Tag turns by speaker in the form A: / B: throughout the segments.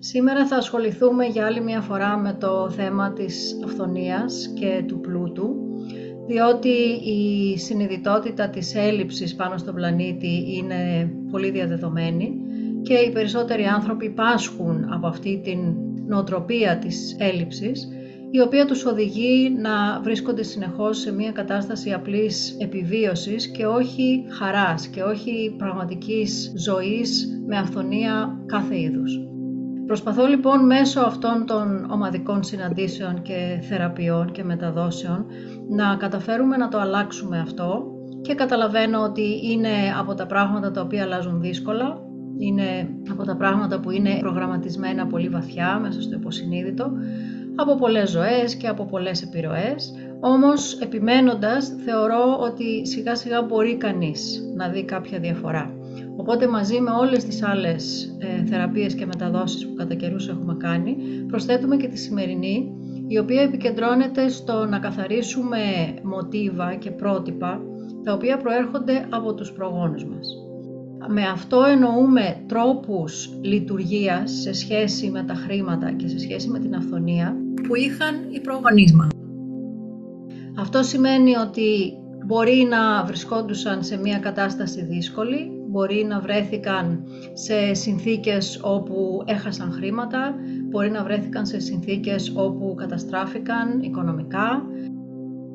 A: Σήμερα θα ασχοληθούμε για άλλη μια φορά με το θέμα της αυθονίας και του πλούτου, διότι η συνειδητότητα της έλλειψης πάνω στον πλανήτη είναι πολύ διαδεδομένη και οι περισσότεροι άνθρωποι πάσχουν από αυτή την νοοτροπία της έλλειψης, η οποία τους οδηγεί να βρίσκονται συνεχώς σε μια κατάσταση απλής επιβίωσης και όχι χαράς και όχι πραγματικής ζωής με αυθονία κάθε είδους. Προσπαθώ λοιπόν μέσω αυτών των ομαδικών συναντήσεων και θεραπείων και μεταδόσεων να καταφέρουμε να το αλλάξουμε αυτό και καταλαβαίνω ότι είναι από τα πράγματα τα οποία αλλάζουν δύσκολα, είναι από τα πράγματα που είναι προγραμματισμένα πολύ βαθιά μέσα στο υποσυνείδητο, από πολλές ζωές και από πολλές επιρροές, όμως επιμένοντας θεωρώ ότι σιγά σιγά μπορεί κανείς να δει κάποια διαφορά. Οπότε μαζί με όλες τις άλλες ε, θεραπείες και μεταδόσεις που κατά καιρούς έχουμε κάνει, προσθέτουμε και τη σημερινή, η οποία επικεντρώνεται στο να καθαρίσουμε μοτίβα και πρότυπα, τα οποία προέρχονται από τους προγόνους μας. Με αυτό εννοούμε τρόπους λειτουργίας σε σχέση με τα χρήματα και σε σχέση με την αυθονία που είχαν οι προγονείς μας. Αυτό σημαίνει ότι μπορεί να βρισκόντουσαν σε μια κατάσταση δύσκολη, μπορεί να βρέθηκαν σε συνθήκες όπου έχασαν χρήματα, μπορεί να βρέθηκαν σε συνθήκες όπου καταστράφηκαν οικονομικά,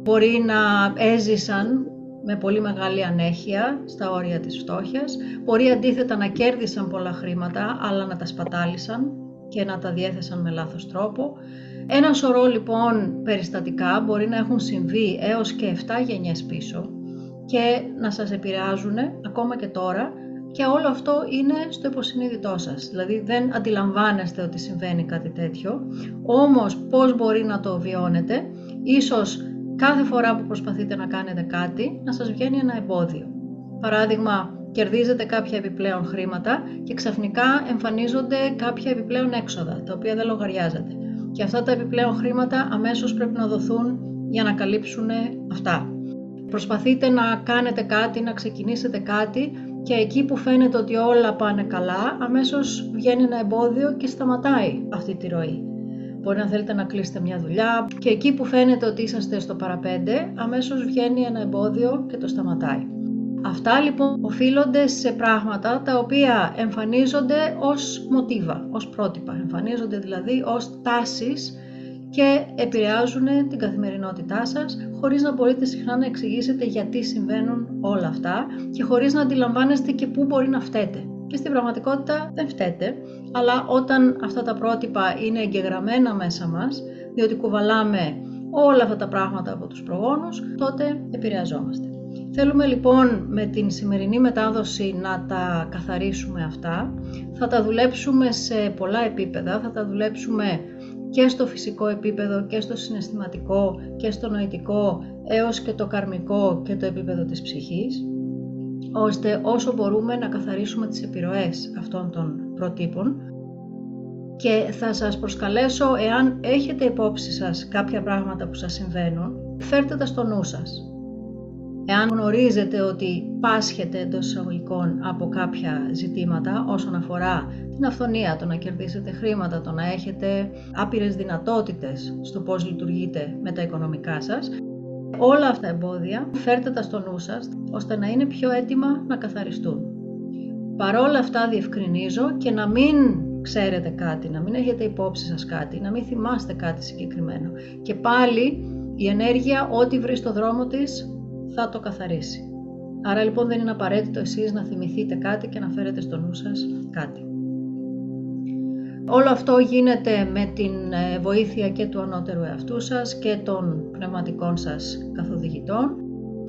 A: μπορεί να έζησαν με πολύ μεγάλη ανέχεια στα όρια της φτώχειας, μπορεί αντίθετα να κέρδισαν πολλά χρήματα αλλά να τα σπατάλησαν και να τα διέθεσαν με λάθος τρόπο. Ένα σωρό λοιπόν περιστατικά μπορεί να έχουν συμβεί έως και 7 γενιές πίσω και να σας επηρεάζουν ακόμα και τώρα και όλο αυτό είναι στο υποσυνείδητό σας. Δηλαδή δεν αντιλαμβάνεστε ότι συμβαίνει κάτι τέτοιο, όμως πώς μπορεί να το βιώνετε, ίσως κάθε φορά που προσπαθείτε να κάνετε κάτι να σας βγαίνει ένα εμπόδιο. Παράδειγμα, κερδίζετε κάποια επιπλέον χρήματα και ξαφνικά εμφανίζονται κάποια επιπλέον έξοδα, τα οποία δεν λογαριάζετε. Και αυτά τα επιπλέον χρήματα αμέσως πρέπει να δοθούν για να καλύψουν αυτά. Προσπαθείτε να κάνετε κάτι, να ξεκινήσετε κάτι και εκεί που φαίνεται ότι όλα πάνε καλά, αμέσως βγαίνει ένα εμπόδιο και σταματάει αυτή τη ροή. Μπορεί να θέλετε να κλείσετε μια δουλειά και εκεί που φαίνεται ότι είσαστε στο παραπέντε, αμέσως βγαίνει ένα εμπόδιο και το σταματάει. Αυτά λοιπόν οφείλονται σε πράγματα τα οποία εμφανίζονται ως μοτίβα, ως πρότυπα. Εμφανίζονται δηλαδή ως τάσεις και επηρεάζουν την καθημερινότητά σας χωρίς να μπορείτε συχνά να εξηγήσετε γιατί συμβαίνουν όλα αυτά και χωρίς να αντιλαμβάνεστε και πού μπορεί να φταίτε. Και στην πραγματικότητα δεν φταίτε, αλλά όταν αυτά τα πρότυπα είναι εγγεγραμμένα μέσα μας, διότι κουβαλάμε όλα αυτά τα πράγματα από τους προγόνους, τότε επηρεαζόμαστε. Θέλουμε λοιπόν με την σημερινή μετάδοση να τα καθαρίσουμε αυτά. Θα τα δουλέψουμε σε πολλά επίπεδα, θα τα δουλέψουμε και στο φυσικό επίπεδο και στο συναισθηματικό και στο νοητικό έως και το καρμικό και το επίπεδο της ψυχής ώστε όσο μπορούμε να καθαρίσουμε τις επιρροές αυτών των προτύπων. Και θα σας προσκαλέσω εάν έχετε υπόψη σας κάποια πράγματα που σας συμβαίνουν φέρτε τα στο νου σας Εάν γνωρίζετε ότι πάσχετε εντός εισαγωγικών από κάποια ζητήματα όσον αφορά την αυθονία, το να κερδίσετε χρήματα, το να έχετε άπειρες δυνατότητες στο πώς λειτουργείτε με τα οικονομικά σας, όλα αυτά τα εμπόδια φέρτε τα στο νου σας ώστε να είναι πιο έτοιμα να καθαριστούν. Παρόλα αυτά διευκρινίζω και να μην ξέρετε κάτι, να μην έχετε υπόψη σας κάτι, να μην θυμάστε κάτι συγκεκριμένο. Και πάλι η ενέργεια ό,τι βρει στο δρόμο της θα το καθαρίσει. Άρα λοιπόν δεν είναι απαραίτητο εσείς να θυμηθείτε κάτι και να φέρετε στο νου σας κάτι. Όλο αυτό γίνεται με την ε, βοήθεια και του ανώτερου εαυτού σας και των πνευματικών σας καθοδηγητών.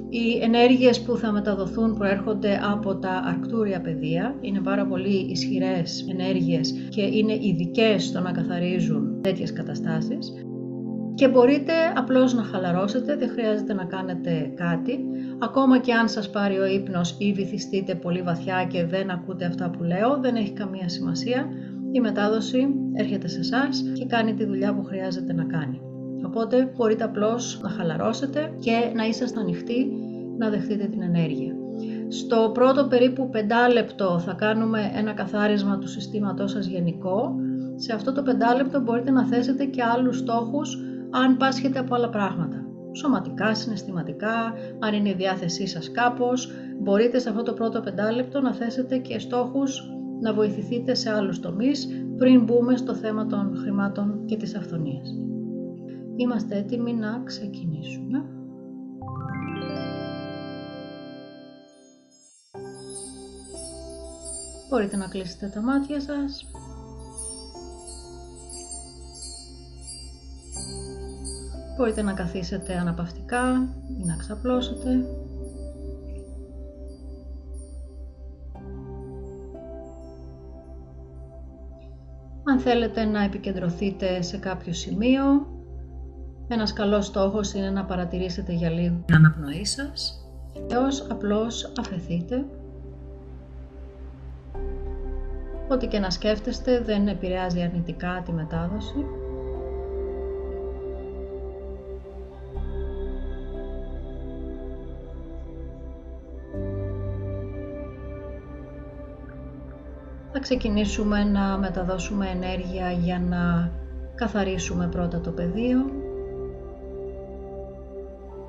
A: Οι ενέργειες που θα μεταδοθούν προέρχονται από τα αρκτούρια πεδία. Είναι πάρα πολύ ισχυρές ενέργειες και είναι ειδικές στο να καθαρίζουν τέτοιες καταστάσεις και μπορείτε απλώς να χαλαρώσετε, δεν χρειάζεται να κάνετε κάτι. Ακόμα και αν σας πάρει ο ύπνος ή βυθιστείτε πολύ βαθιά και δεν ακούτε αυτά που λέω, δεν έχει καμία σημασία. Η μετάδοση έρχεται σε εσάς και κάνει τη δουλειά που χρειάζεται να κάνει. Οπότε μπορείτε απλώς να χαλαρώσετε και να είσαστε ανοιχτοί να δεχτείτε την ενέργεια. Στο πρώτο περίπου 5 λεπτό θα κάνουμε ένα καθάρισμα του συστήματός σας γενικό Σε αυτό το πεντάλεπτο μπορείτε να θέσετε και άλλους στόχους αν πάσχετε από άλλα πράγματα. Σωματικά, συναισθηματικά, αν είναι η διάθεσή σας κάπως, μπορείτε σε αυτό το πρώτο πεντάλεπτο να θέσετε και στόχους να βοηθηθείτε σε άλλους τομείς πριν μπούμε στο θέμα των χρημάτων και της αυθονίας. Είμαστε έτοιμοι να ξεκινήσουμε. Μπορείτε να κλείσετε τα μάτια σας. Μπορείτε να καθίσετε αναπαυτικά ή να ξαπλώσετε. Αν θέλετε να επικεντρωθείτε σε κάποιο σημείο, ένας καλός στόχος είναι να παρατηρήσετε για λίγο την αναπνοή σας έως απλώς αφαιθείτε. Ό,τι και να σκέφτεστε δεν επηρεάζει αρνητικά τη μετάδοση. Ξεκινήσουμε να μεταδώσουμε ενέργεια για να καθαρίσουμε πρώτα το πεδίο,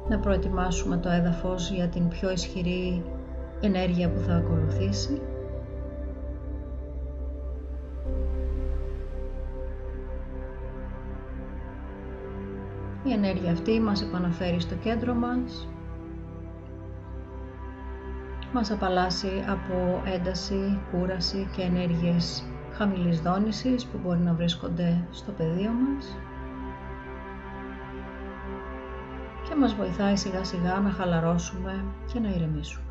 A: να προετοιμάσουμε το έδαφος για την πιο ισχυρή ενέργεια που θα ακολουθήσει. Η ενέργεια αυτή μας επαναφέρει στο κέντρο μας, μας απαλλάσσει από ένταση, κούραση και ενέργειες χαμηλής δόνησης που μπορεί να βρίσκονται στο πεδίο μας και μας βοηθάει σιγά σιγά να χαλαρώσουμε και να ηρεμήσουμε.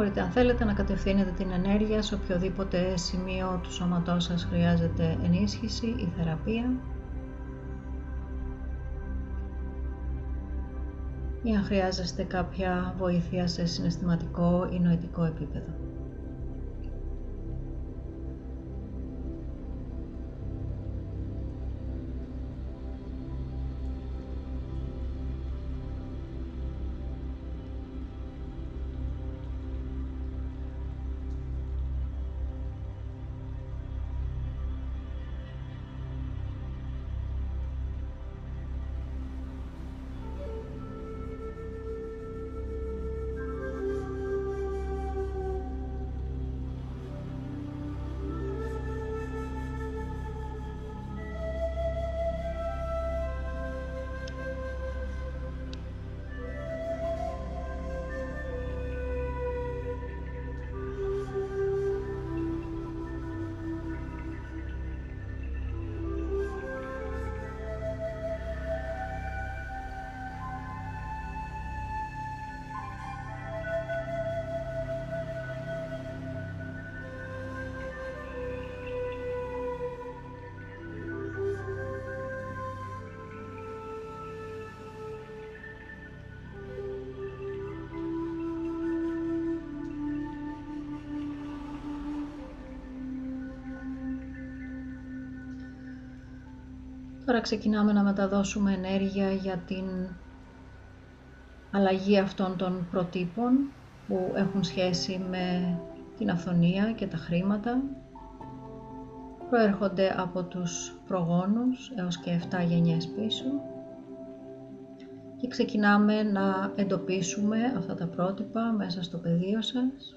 A: Μπορείτε αν θέλετε να κατευθύνετε την ενέργεια σε οποιοδήποτε σημείο του σώματός σας χρειάζεται ενίσχυση ή θεραπεία. Ή αν χρειάζεστε κάποια βοήθεια σε συναισθηματικό ή νοητικό επίπεδο. Τώρα ξεκινάμε να μεταδώσουμε ενέργεια για την αλλαγή αυτών των προτύπων που έχουν σχέση με την αυθονία και τα χρήματα. Προέρχονται από τους προγόνους έως και 7 γενιές πίσω. Και ξεκινάμε να εντοπίσουμε αυτά τα πρότυπα μέσα στο πεδίο σας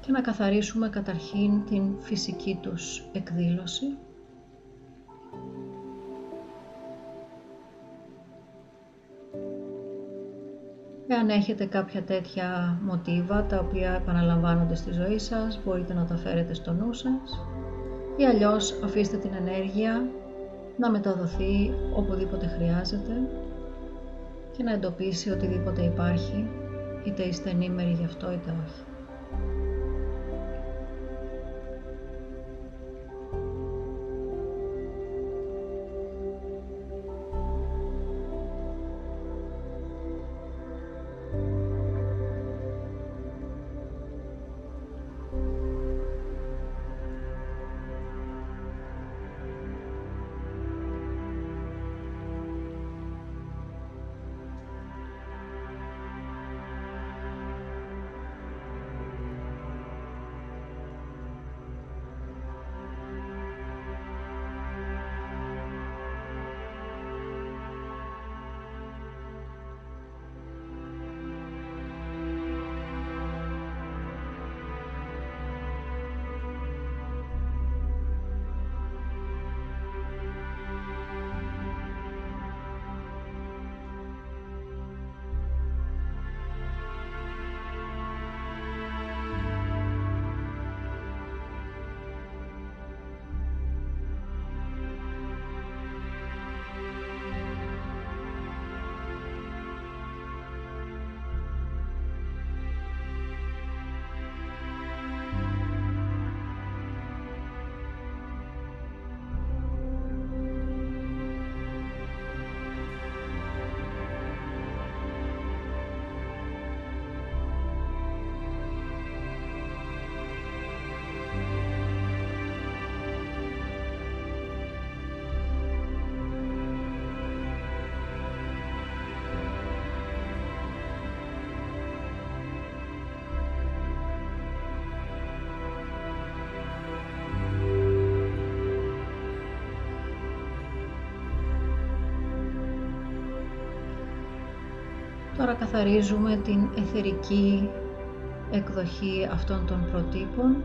A: και να καθαρίσουμε καταρχήν την φυσική τους εκδήλωση. Εάν έχετε κάποια τέτοια μοτίβα τα οποία επαναλαμβάνονται στη ζωή σας, μπορείτε να τα φέρετε στο νου σας ή αλλιώς αφήστε την ενέργεια να μεταδοθεί οπουδήποτε χρειάζεται και να εντοπίσει οτιδήποτε υπάρχει, είτε είστε ενήμεροι γι' αυτό είτε όχι. Τώρα καθαρίζουμε την εθερική εκδοχή αυτών των προτύπων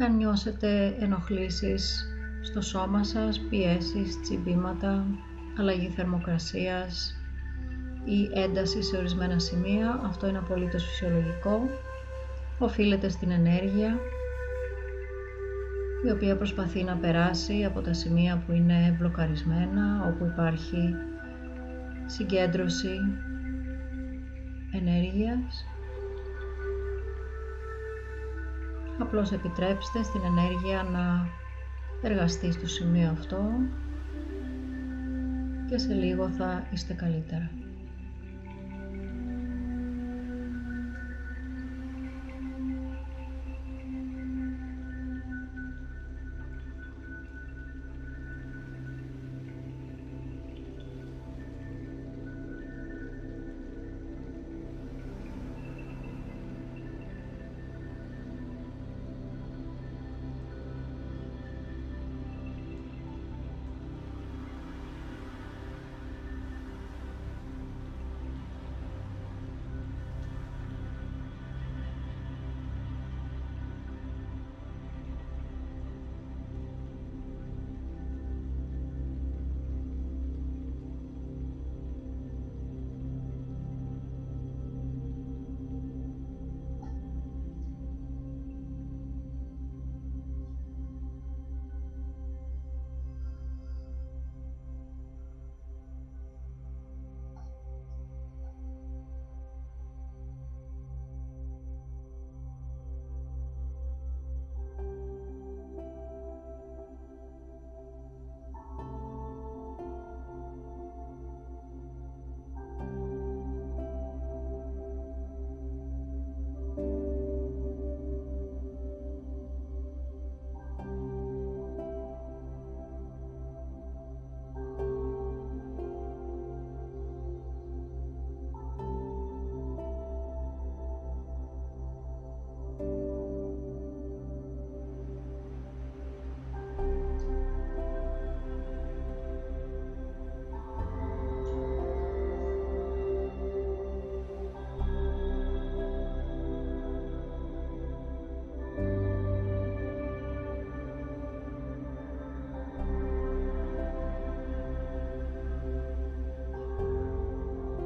A: Αν νιώσετε ενοχλήσεις στο σώμα σας, πιέσεις, τσιμπήματα, αλλαγή θερμοκρασίας ή ένταση σε ορισμένα σημεία, αυτό είναι απολύτως φυσιολογικό. Οφείλεται στην ενέργεια, η οποία προσπαθεί να περάσει από τα σημεία που είναι μπλοκαρισμένα, όπου υπάρχει συγκέντρωση ενέργειας Απλώς επιτρέψτε στην ενέργεια να εργαστεί στο σημείο αυτό και σε λίγο θα είστε καλύτερα.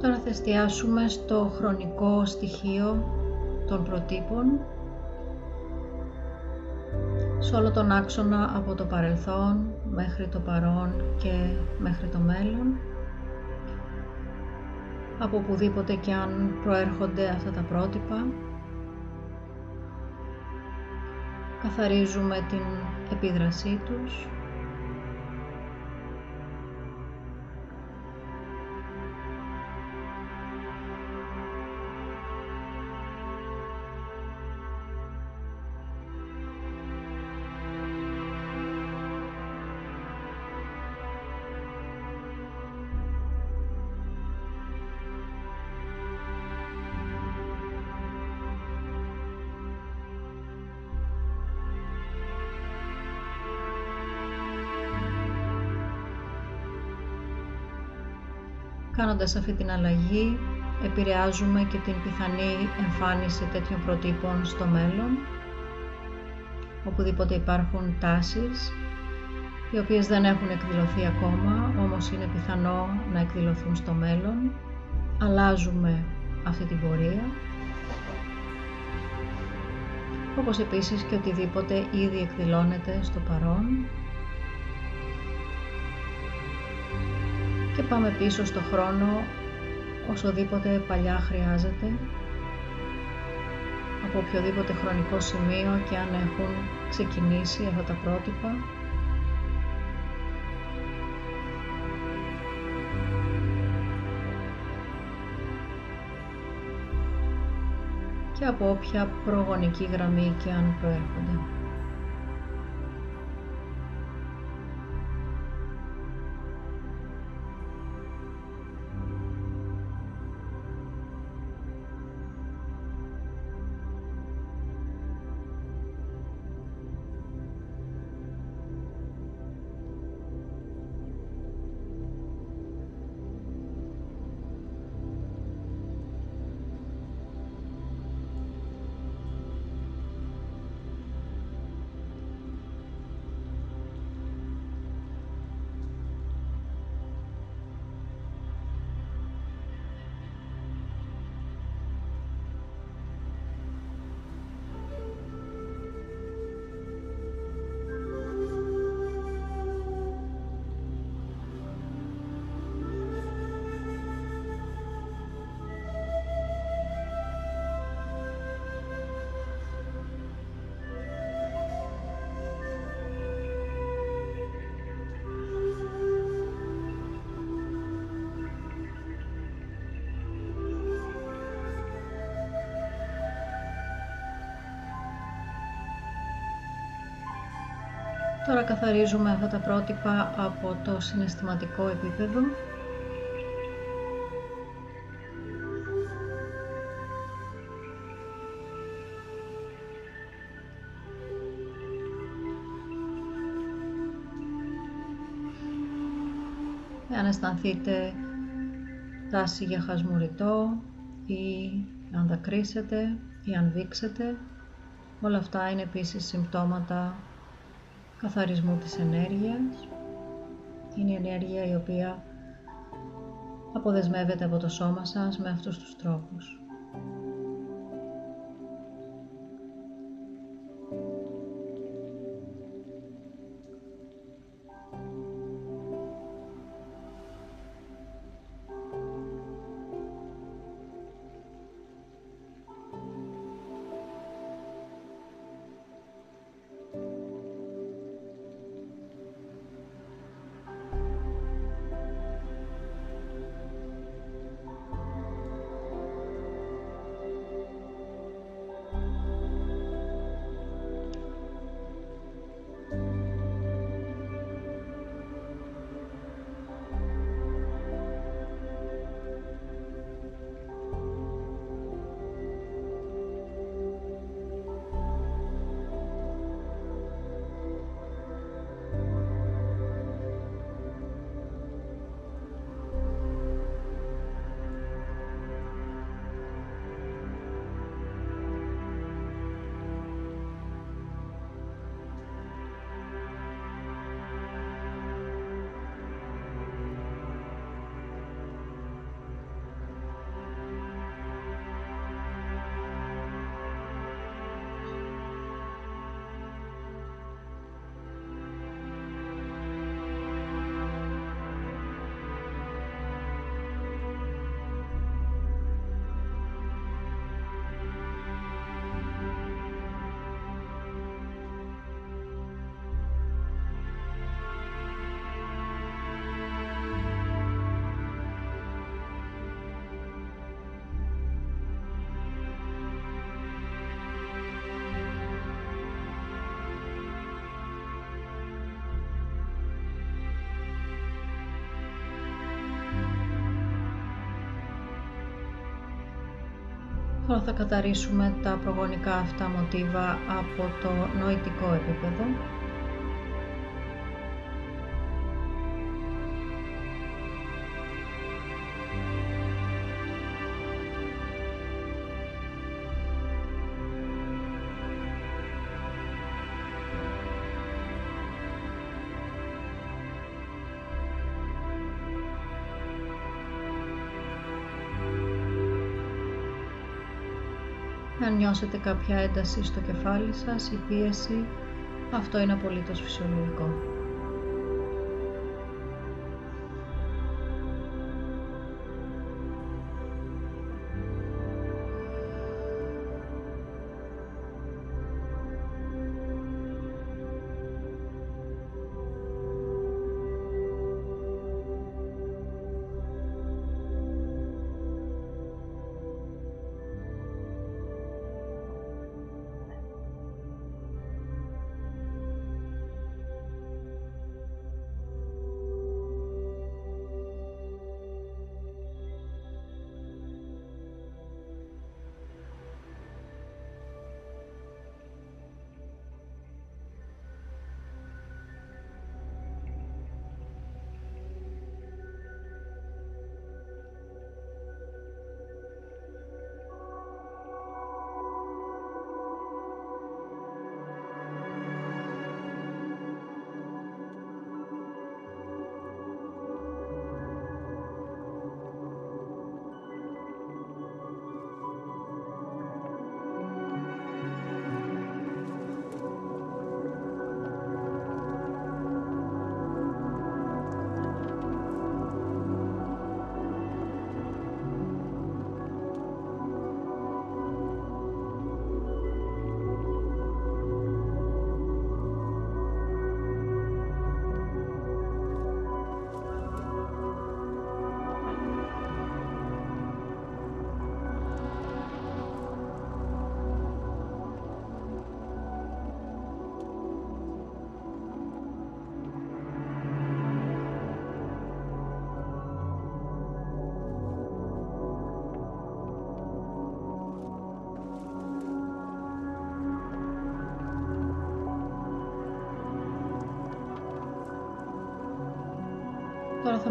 A: Τώρα θα εστιάσουμε στο χρονικό στοιχείο των προτύπων. Σε όλο τον άξονα από το παρελθόν μέχρι το παρόν και μέχρι το μέλλον. Από οπουδήποτε και αν προέρχονται αυτά τα πρότυπα. Καθαρίζουμε την επίδρασή τους Κάνοντας αυτή την αλλαγή, επηρεάζουμε και την πιθανή εμφάνιση τέτοιων προτύπων στο μέλλον, οπουδήποτε υπάρχουν τάσεις, οι οποίες δεν έχουν εκδηλωθεί ακόμα, όμως είναι πιθανό να εκδηλωθούν στο μέλλον. Αλλάζουμε αυτή την πορεία, όπως επίσης και οτιδήποτε ήδη εκδηλώνεται στο παρόν και πάμε πίσω στο χρόνο όσοδήποτε παλιά χρειάζεται από οποιοδήποτε χρονικό σημείο και αν έχουν ξεκινήσει αυτά τα πρότυπα και από όποια προγονική γραμμή και αν προέρχονται. Τώρα καθαρίζουμε αυτά τα πρότυπα από το συναισθηματικό επίπεδο. Αν αισθανθείτε τάση για χασμουριτό ή αν δακρύσετε ή αν δείξετε, όλα αυτά είναι επίσης συμπτώματα καθαρισμού της ενέργειας. Είναι η ενέργεια η οποία αποδεσμεύεται από το σώμα σας με αυτούς τους τρόπους. Τώρα θα καταρρίσουμε τα προγονικά αυτά μοτίβα από το νοητικό επίπεδο. Νιώσετε κάποια ένταση στο κεφάλι σας ή πίεση, αυτό είναι απολύτως φυσιολογικό.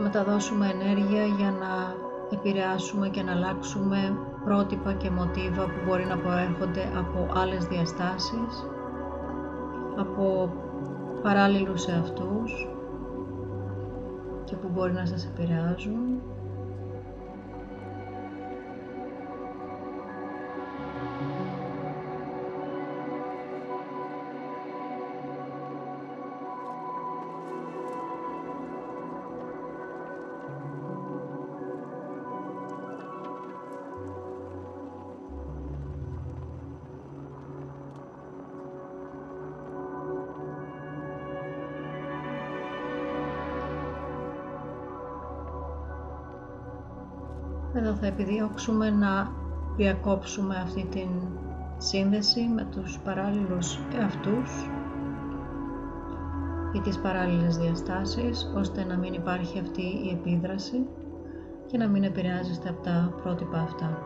A: Μεταδώσουμε ενέργεια για να επηρεάσουμε και να αλλάξουμε πρότυπα και μοτίβα που μπορεί να προέρχονται από άλλες διαστάσεις, από παράλληλους εαυτούς και που μπορεί να σας επηρεάζουν. Εδώ θα επιδιώξουμε να διακόψουμε αυτή την σύνδεση με τους παράλληλους εαυτούς ή τις παράλληλες διαστάσεις ώστε να μην υπάρχει αυτή η επίδραση και να μην επηρεάζεστε από τα πρότυπα αυτά.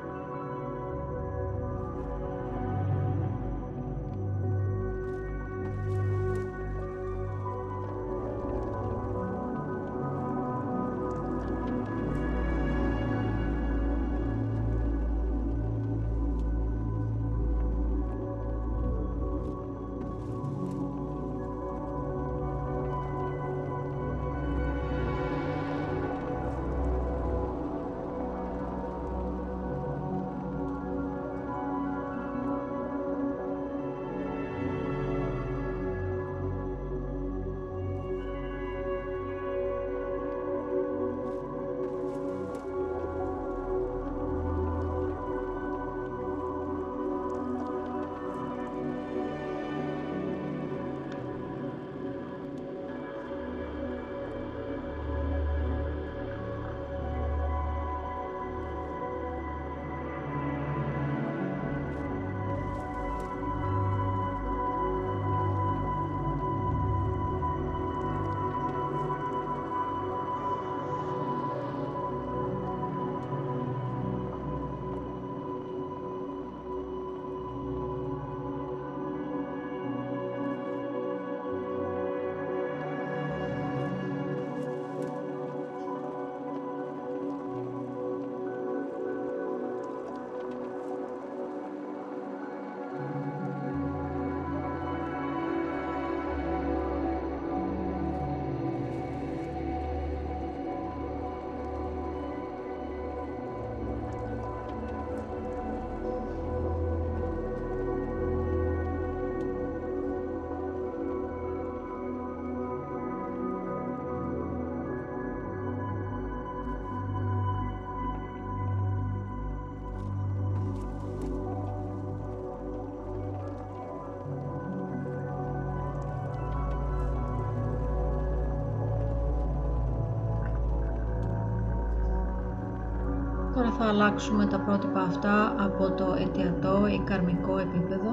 A: Θα αλλάξουμε τα πρότυπα αυτά από το αιτιατό ή καρμικό επίπεδο.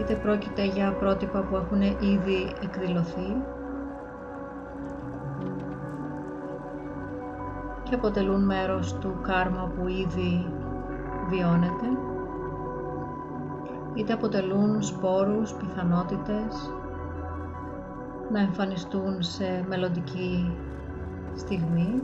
A: Είτε πρόκειται για πρότυπα που έχουν ήδη εκδηλωθεί και αποτελούν μέρος του κάρμα που ήδη βιώνεται είτε αποτελούν σπόρους, πιθανότητες να εμφανιστούν σε μελλοντική στιγμή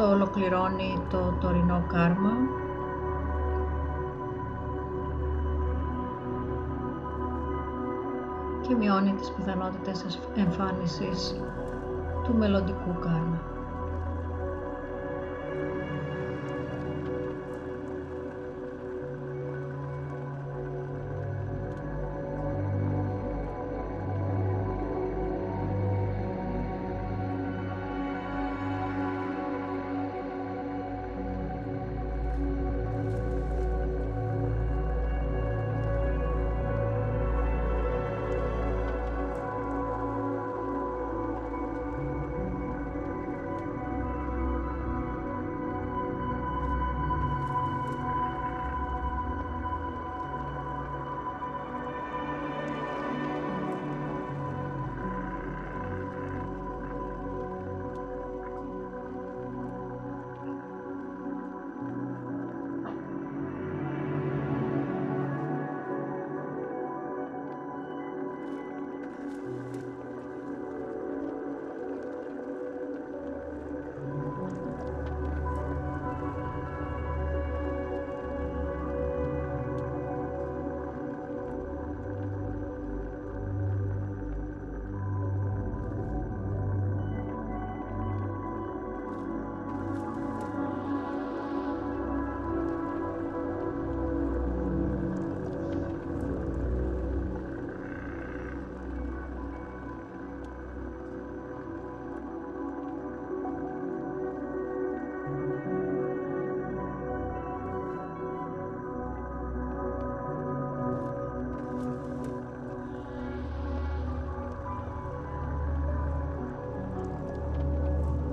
A: Αυτό ολοκληρώνει το τωρινό κάρμα. και μειώνει τις πιθανότητες εμφάνισης του μελλοντικού κάρμα.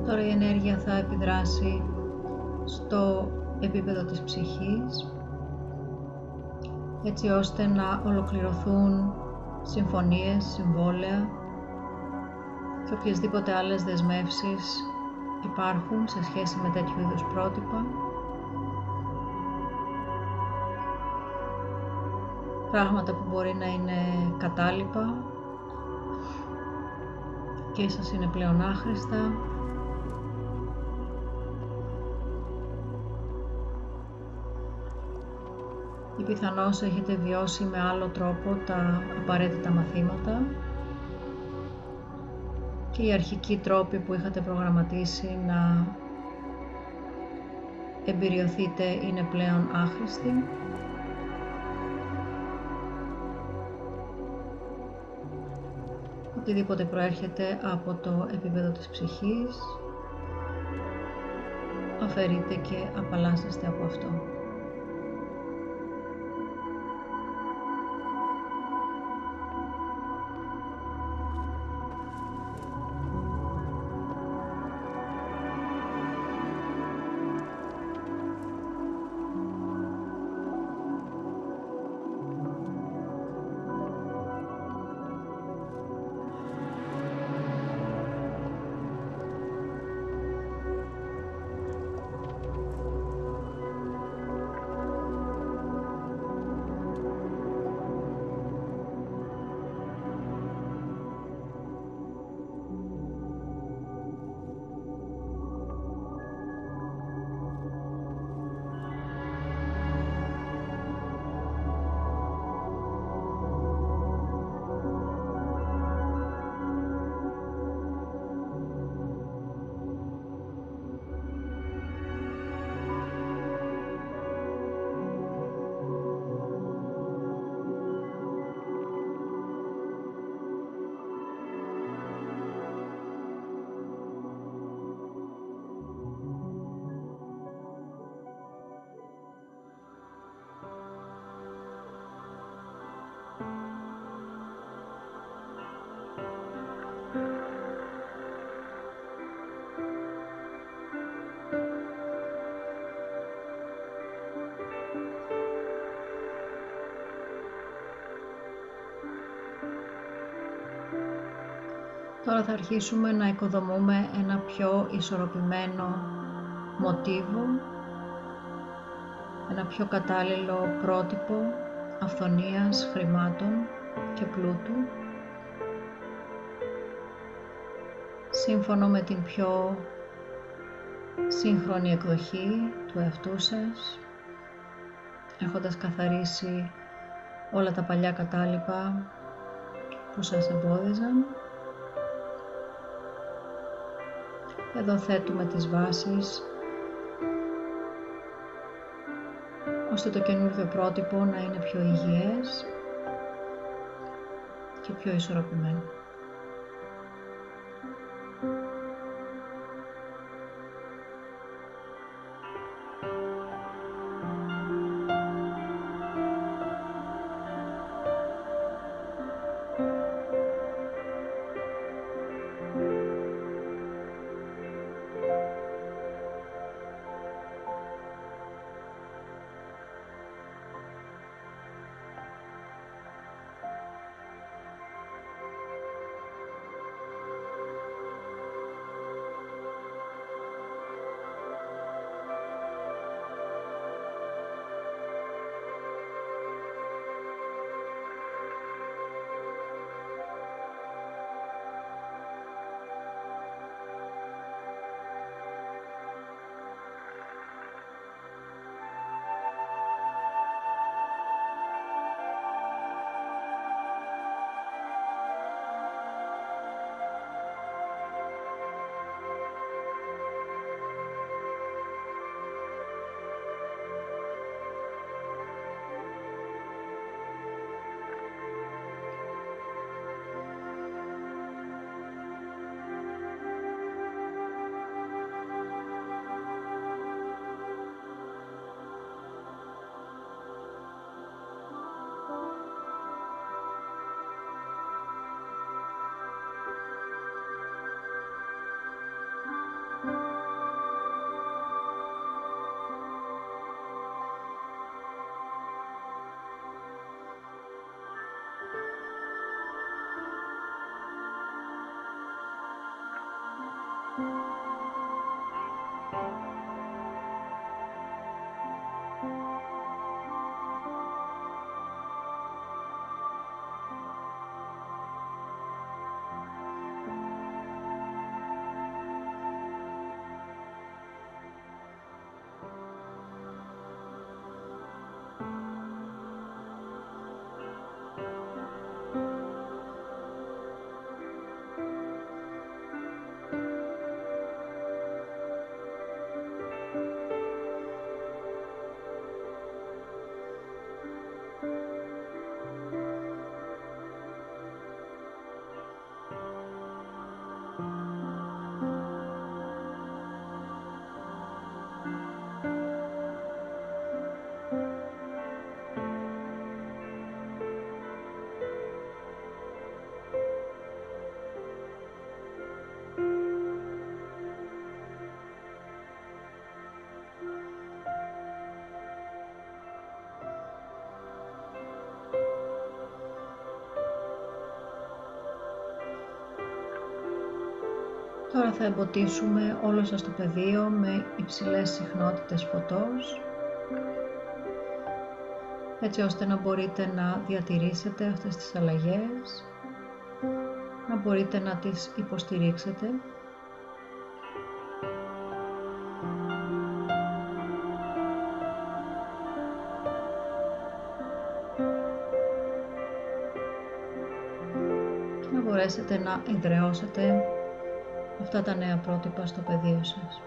A: Τώρα η ενέργεια θα επιδράσει στο επίπεδο της ψυχής έτσι ώστε να ολοκληρωθούν συμφωνίες, συμβόλαια και οποιασδήποτε άλλες δεσμεύσεις υπάρχουν σε σχέση με τέτοιου είδους πρότυπα. Πράγματα που μπορεί να είναι κατάλοιπα και ίσως είναι πλέον άχρηστα ή πιθανώς έχετε βιώσει με άλλο τρόπο τα απαραίτητα μαθήματα και οι αρχικοί τρόποι που είχατε προγραμματίσει να εμπειριωθείτε είναι πλέον άχρηστοι. Οτιδήποτε προέρχεται από το επίπεδο της ψυχής, αφαιρείτε και απαλλάσσεστε από αυτό. Τώρα θα αρχίσουμε να οικοδομούμε ένα πιο ισορροπημένο μοτίβο, ένα πιο κατάλληλο πρότυπο αυθονίας, χρημάτων και πλούτου, σύμφωνο με την πιο σύγχρονη εκδοχή του εαυτού σας, έχοντας καθαρίσει όλα τα παλιά κατάλοιπα που σας εμπόδιζαν. Εδώ θέτουμε τις βάσεις ώστε το καινούργιο πρότυπο να είναι πιο υγιές και πιο ισορροπημένο. Τώρα θα εμποτίσουμε όλο σας το πεδίο με υψηλές συχνότητες φωτός έτσι ώστε να μπορείτε να διατηρήσετε αυτές τις αλλαγές, να μπορείτε να τις υποστηρίξετε. Και να μπορέσετε να εδραιώσετε αυτά τα νέα πρότυπα στο πεδίο σας.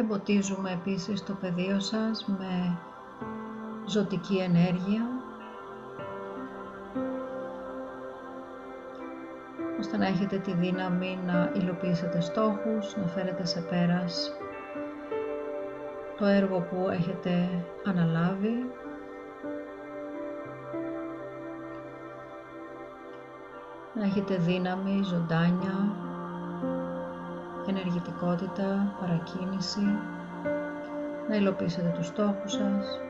A: Εμποτίζουμε επίσης το πεδίο σας με ζωτική ενέργεια ώστε να έχετε τη δύναμη να υλοποιήσετε στόχους, να φέρετε σε πέρας το έργο που έχετε αναλάβει. Να έχετε δύναμη, ζωντάνια, ενεργητικότητα, παρακίνηση, να υλοποιήσετε τους στόχους σας.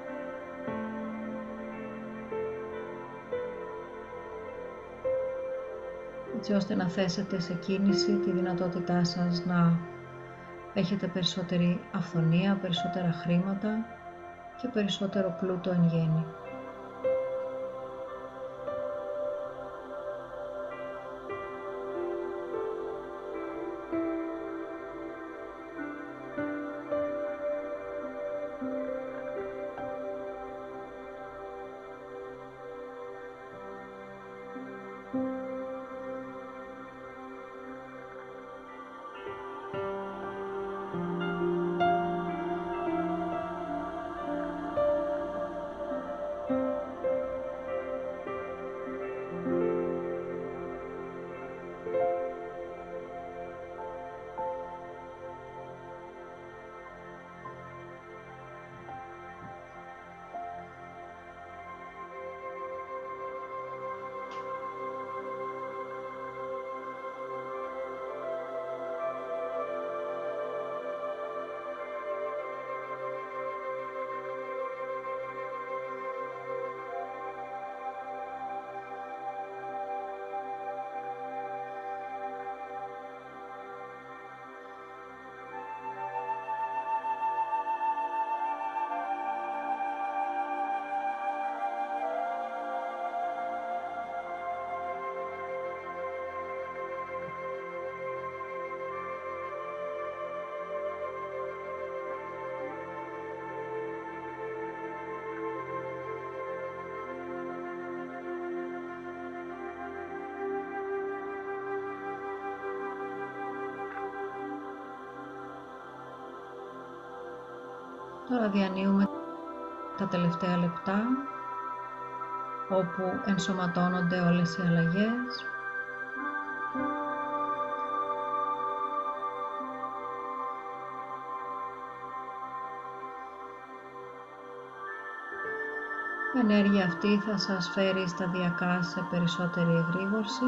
A: έτσι ώστε να θέσετε σε κίνηση τη δυνατότητά σας να έχετε περισσότερη αυθονία, περισσότερα χρήματα και περισσότερο πλούτο εν γέννη. Τώρα διανύουμε τα τελευταία λεπτά όπου ενσωματώνονται όλες οι αλλαγές. Η ενέργεια αυτή θα σας φέρει σταδιακά σε περισσότερη εγρήγορση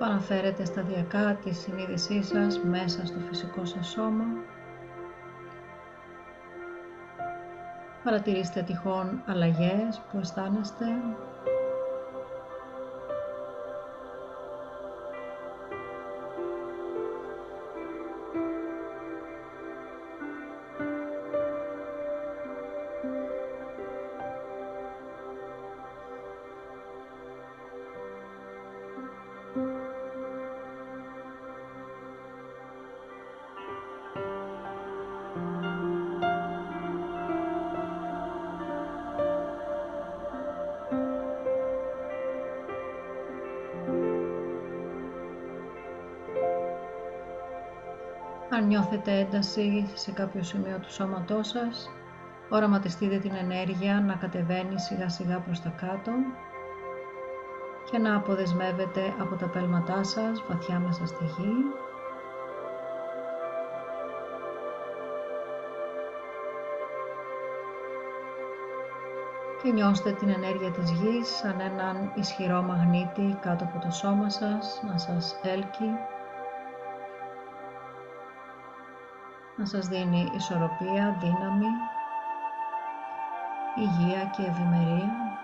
A: επαναφέρετε σταδιακά τη συνείδησή σας μέσα στο φυσικό σας σώμα. Παρατηρήστε τυχόν αλλαγές που αισθάνεστε Αν νιώθετε ένταση σε κάποιο σημείο του σώματός σας, οραματιστείτε την ενέργεια να κατεβαίνει σιγά σιγά προς τα κάτω και να αποδεσμεύετε από τα πέλματά σας βαθιά μέσα στη γη. Και νιώστε την ενέργεια της γης σαν έναν ισχυρό μαγνήτη κάτω από το σώμα σας να σας έλκει, να σας δίνει ισορροπία, δύναμη, υγεία και ευημερία.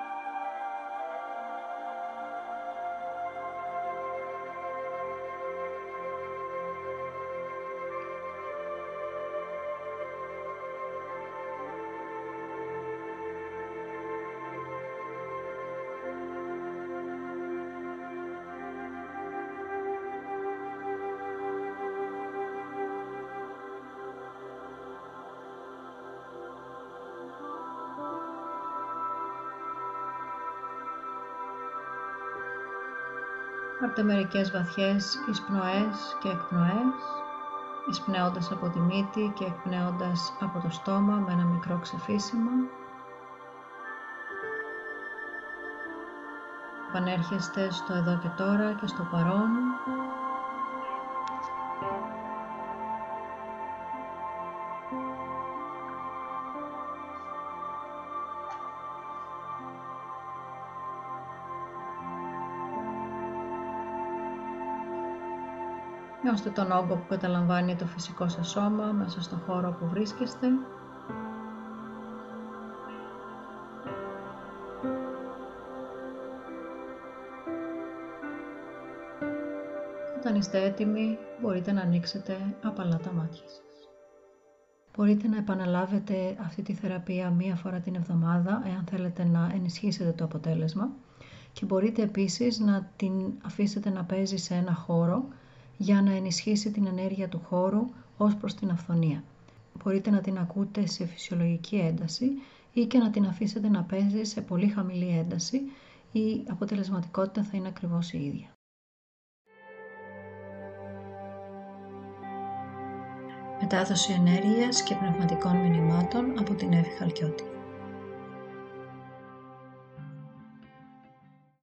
A: Πάρτε μερικές βαθιές εισπνοές και εκπνοές, εισπνέοντας από τη μύτη και εκπνέοντας από το στόμα με ένα μικρό ξεφύσιμα. Πανέρχεστε στο εδώ και τώρα και στο παρόν Νιώστε τον όγκο που καταλαμβάνει το φυσικό σας σώμα μέσα στο χώρο που βρίσκεστε. Όταν είστε έτοιμοι, μπορείτε να ανοίξετε απαλά τα μάτια σας. Μπορείτε να επαναλάβετε αυτή τη θεραπεία μία φορά την εβδομάδα, εάν θέλετε να ενισχύσετε το αποτέλεσμα. Και μπορείτε επίσης να την αφήσετε να παίζει σε ένα χώρο για να ενισχύσει την ενέργεια του χώρου ως προς την αυθονία. Μπορείτε να την ακούτε σε φυσιολογική ένταση ή και να την αφήσετε να παίζει σε πολύ χαμηλή ένταση η αποτελεσματικότητα θα είναι ακριβώς η ίδια. Μετάδοση ενέργειας και πνευματικών μηνυμάτων από την Εύη Χαλκιώτη.